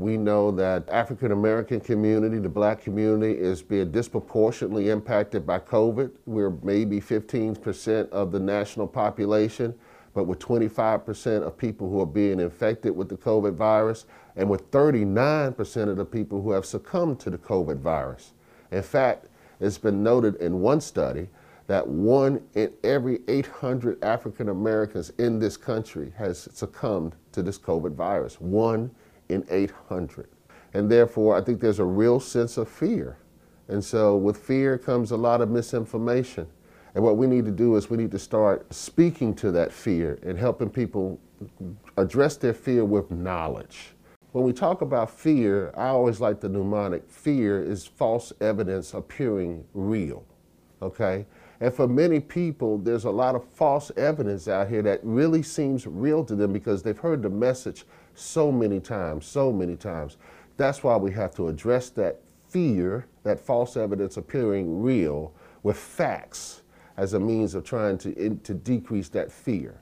We know that African American community, the black community, is being disproportionately impacted by COVID. We're maybe 15% of the national population, but with 25% of people who are being infected with the COVID virus, and with 39% of the people who have succumbed to the COVID virus. In fact, it's been noted in one study that one in every 800 African Americans in this country has succumbed to this COVID virus. One in 800. And therefore, I think there's a real sense of fear. And so, with fear comes a lot of misinformation. And what we need to do is we need to start speaking to that fear and helping people address their fear with knowledge. When we talk about fear, I always like the mnemonic fear is false evidence appearing real. Okay? And for many people, there's a lot of false evidence out here that really seems real to them because they've heard the message so many times, so many times. That's why we have to address that fear, that false evidence appearing real, with facts as a means of trying to, to decrease that fear.